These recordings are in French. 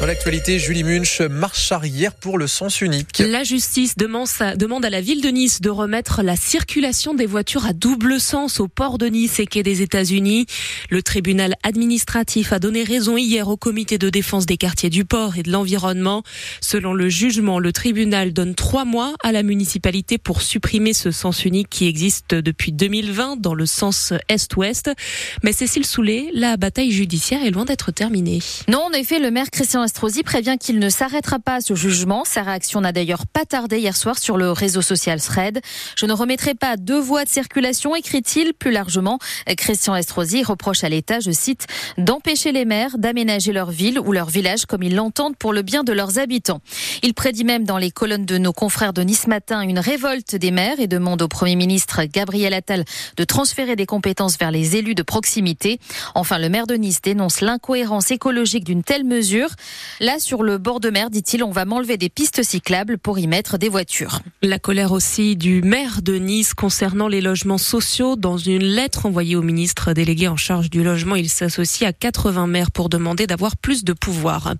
Dans l'actualité, Julie Munch, marche arrière pour le sens unique. La justice demande à la ville de Nice de remettre la circulation des voitures à double sens au port de Nice et quai des États-Unis. Le tribunal administratif a donné raison hier au comité de défense des quartiers du port et de l'environnement. Selon le jugement, le tribunal donne trois mois à la municipalité pour supprimer ce sens unique qui existe depuis 2020 dans le sens est-ouest. Mais Cécile Soulet, la bataille judiciaire est loin d'être terminée. Non, en effet, le maire Christian Estrosi prévient qu'il ne s'arrêtera pas à ce jugement. Sa réaction n'a d'ailleurs pas tardé hier soir sur le réseau social Thread. Je ne remettrai pas deux voies de circulation, écrit-il plus largement. Christian Estrosi reproche à l'État, je cite, d'empêcher les maires d'aménager leur ville ou leur village comme ils l'entendent pour le bien de leurs habitants. Il prédit même dans les colonnes de nos confrères de Nice Matin une révolte des maires et demande au Premier ministre Gabriel Attal de transférer des compétences vers les élus de proximité. Enfin, le maire de Nice dénonce l'incohérence écologique d'une telle mesure. Là, sur le bord de mer, dit-il, on va m'enlever des pistes cyclables pour y mettre des voitures. La colère aussi du maire de Nice concernant les logements sociaux. Dans une lettre envoyée au ministre délégué en charge du logement, il s'associe à 80 maires pour demander d'avoir plus de pouvoir.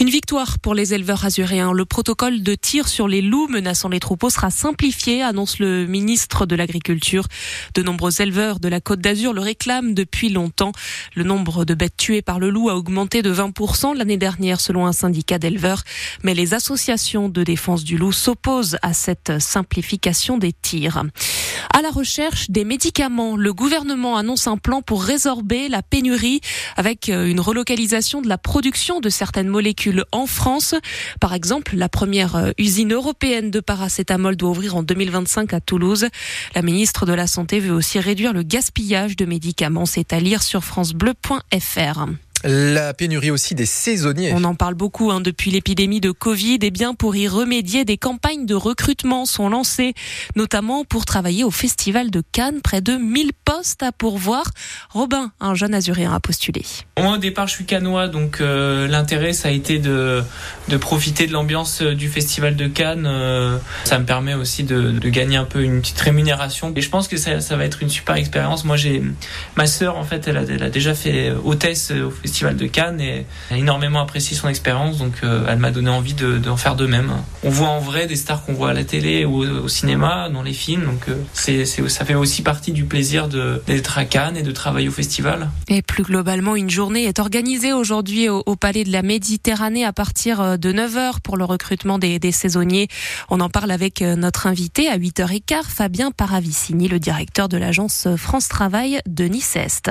Une victoire pour les éleveurs azuréens. Le protocole de tir sur les loups menaçant les troupeaux sera simplifié, annonce le ministre de l'Agriculture. De nombreux éleveurs de la Côte d'Azur le réclament depuis longtemps. Le nombre de bêtes tuées par le loup a augmenté de 20% l'année dernière selon un syndicat d'éleveurs. Mais les associations de défense du loup s'opposent à cette simplification des tirs. À la recherche des médicaments, le gouvernement annonce un plan pour résorber la pénurie avec une relocalisation de la production de certaines molécules en France. Par exemple, la première usine européenne de paracétamol doit ouvrir en 2025 à Toulouse. La ministre de la Santé veut aussi réduire le gaspillage de médicaments. C'est à lire sur francebleu.fr. La pénurie aussi des saisonniers. On en parle beaucoup hein, depuis l'épidémie de Covid. Et bien pour y remédier, des campagnes de recrutement sont lancées, notamment pour travailler au Festival de Cannes. Près de 1000 postes à pourvoir. Robin, un jeune azuréen, a postulé. Moi au départ je suis canois, donc euh, l'intérêt ça a été de, de profiter de l'ambiance euh, du Festival de Cannes. Euh, ça me permet aussi de, de, gagner un peu une petite rémunération. Et je pense que ça, ça va être une super expérience. Moi j'ai ma sœur en fait, elle a, elle a déjà fait hôtesse au Festival Festival de Cannes et a énormément apprécié son expérience, donc euh, elle m'a donné envie d'en de, faire de même. On voit en vrai des stars qu'on voit à la télé ou au, cinéma, dans les films, donc euh, c'est ça fait aussi partie du plaisir d'être à Cannes et de travailler au festival. Et plus globalement, une journée est organisée aujourd'hui au, Palais de la Méditerranée à partir euh, de 9h pour le recrutement des, des saisonniers. On en parle avec notre invité à 8h15, Fabien Paravicini, le directeur de l'agence France Travail de Nice-Est.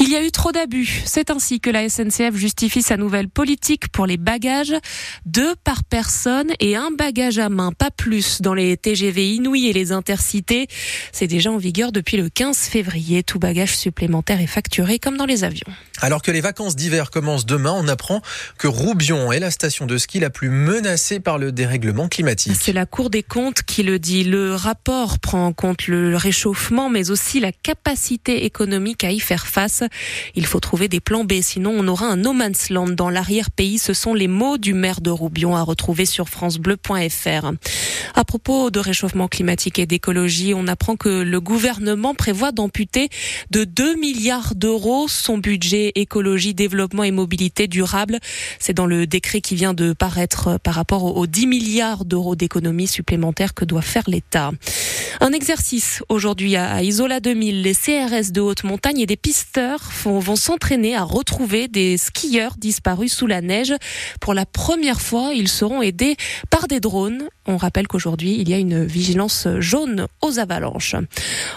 Il y a eu trop d'abus. C'est ainsi que la SNCF justifie sa nouvelle politique pour les bagages. Deux par personne et un bagage à main, pas plus dans les TGV Inouï et les intercités. C'est déjà en vigueur depuis le 15 février. Tout bagage supplémentaire est facturé comme dans les avions. Alors que les vacances d'hiver commencent demain, on apprend que Roubion est la station de ski la plus menacée par le dérèglement climatique. C'est la Cour des comptes qui le dit. Le rapport prend en compte le réchauffement, mais aussi la capacité économique à y faire face. Il faut trouver des plans B sinon on aura un no man's land dans l'arrière-pays. Ce sont les mots du maire de Roubion à retrouver sur francebleu.fr. À propos de réchauffement climatique et d'écologie, on apprend que le gouvernement prévoit d'amputer de 2 milliards d'euros son budget écologie, développement et mobilité durable. C'est dans le décret qui vient de paraître par rapport aux 10 milliards d'euros d'économies supplémentaires que doit faire l'État. Un exercice aujourd'hui à Isola 2000. Les CRS de haute montagne et des pisteurs vont s'entraîner à retrouver des skieurs disparus sous la neige. Pour la première fois, ils seront aidés par des drones. On rappelle qu'aujourd'hui, il y a une vigilance jaune aux avalanches.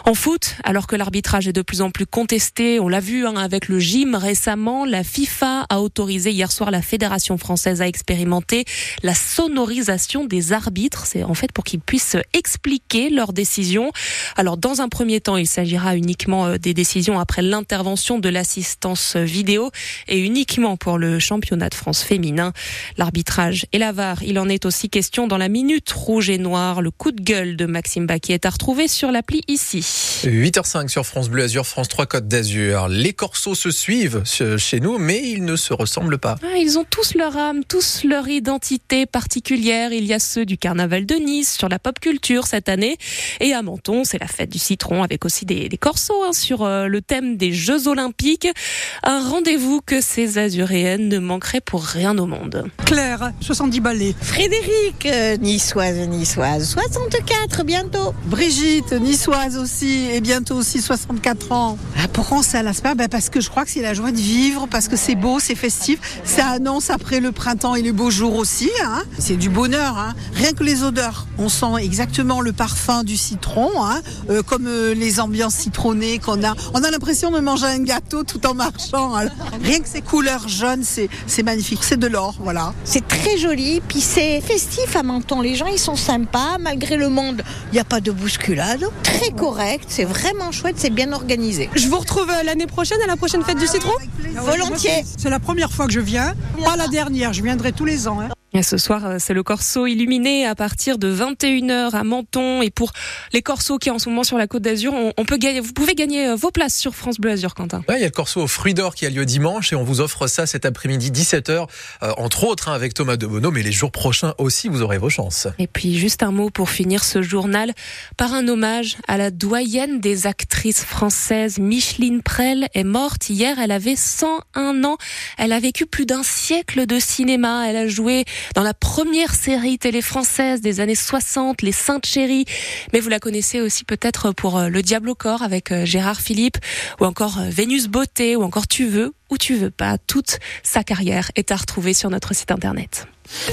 En foot, alors que l'arbitrage est de plus en plus contesté, on l'a vu hein, avec le gym récemment, la FIFA a autorisé hier soir la Fédération française à expérimenter la sonorisation des arbitres. C'est en fait pour qu'ils puissent expliquer leurs décisions. Alors dans un premier temps, il s'agira uniquement euh, des décisions après l'intervention de l'assistance vidéo et uniquement pour le championnat de France féminin. L'arbitrage et la VAR, il en est aussi question dans la minute rouge et noir. Le coup de gueule de Maxime Baquier est à retrouver sur l'appli ici. 8h05 sur France Bleu Azur, France 3 Côte d'Azur. Les corsos se suivent chez nous, mais ils ne se ressemblent pas. Ah, ils ont tous leur âme, tous leur identité particulière. Il y a ceux du carnaval de Nice sur la pop culture cette année. Et à Menton, c'est la fête du citron avec aussi des, des corsos hein, sur euh, le thème des Jeux Olympiques. Un rendez-vous que ces Azuréennes ne manqueraient pour rien au monde. Claire, 70 balais. Frédéric, euh, niçoise, niçoise, 64 bientôt. Brigitte, niçoise aussi, et bientôt aussi 64 ans. Ah, pourquoi on s'allasse pas? Ben Parce que je crois que c'est la joie de vivre, parce que c'est beau, c'est festif. Ça annonce après le printemps et les beaux jours aussi. Hein. C'est du bonheur, hein. rien que les odeurs. On sent exactement le parfum du citron, hein. euh, comme euh, les ambiances citronnées qu'on a. On a l'impression de manger un gâteau tout en marchant. Alors. Rien que ces couleurs jaunes, c'est magnifique. C'est de l'or, voilà. C'est très joli, puis c'est festif à Menton. Les gens, ils sont sympas. Malgré le monde, il n'y a pas de bousculade. Très correct, c'est vraiment chouette, c'est bien organisé. Je vous retrouve euh, l'année prochaine à la prochaine fête du citron Volontiers. C'est la première fois que je viens, pas la dernière. Je viendrai tous les ans. Hein. Et ce soir, euh, c'est le Corso illuminé à partir de 21h à Menton. Et pour les Corsos qui sont en ce moment sur la Côte d'Azur, on, peut gagner, vous pouvez gagner euh, vos places sur France Bleu Azur, Quentin. Ouais, il y a le Corso au Fruit d'Or qui a lieu dimanche et on vous offre ça cet après-midi 17h, euh, entre autres hein, avec Thomas Debono, mais les jours prochains aussi, vous aurez vos chances. Et puis juste un mot pour finir ce journal par un hommage à la doyenne des actrices françaises. Micheline Prel est morte hier, elle avait 101 ans. Elle a vécu plus d'un siècle de cinéma. Elle a joué dans la première série télé française des années 60, Les Saintes Chéries. Mais vous la connaissez aussi peut-être pour euh, Le Diable au corps avec euh, Gérard Philippe, ou encore euh, Vénus Beauté, ou encore Tu veux ou tu veux pas. Toute sa carrière est à retrouver sur notre site internet.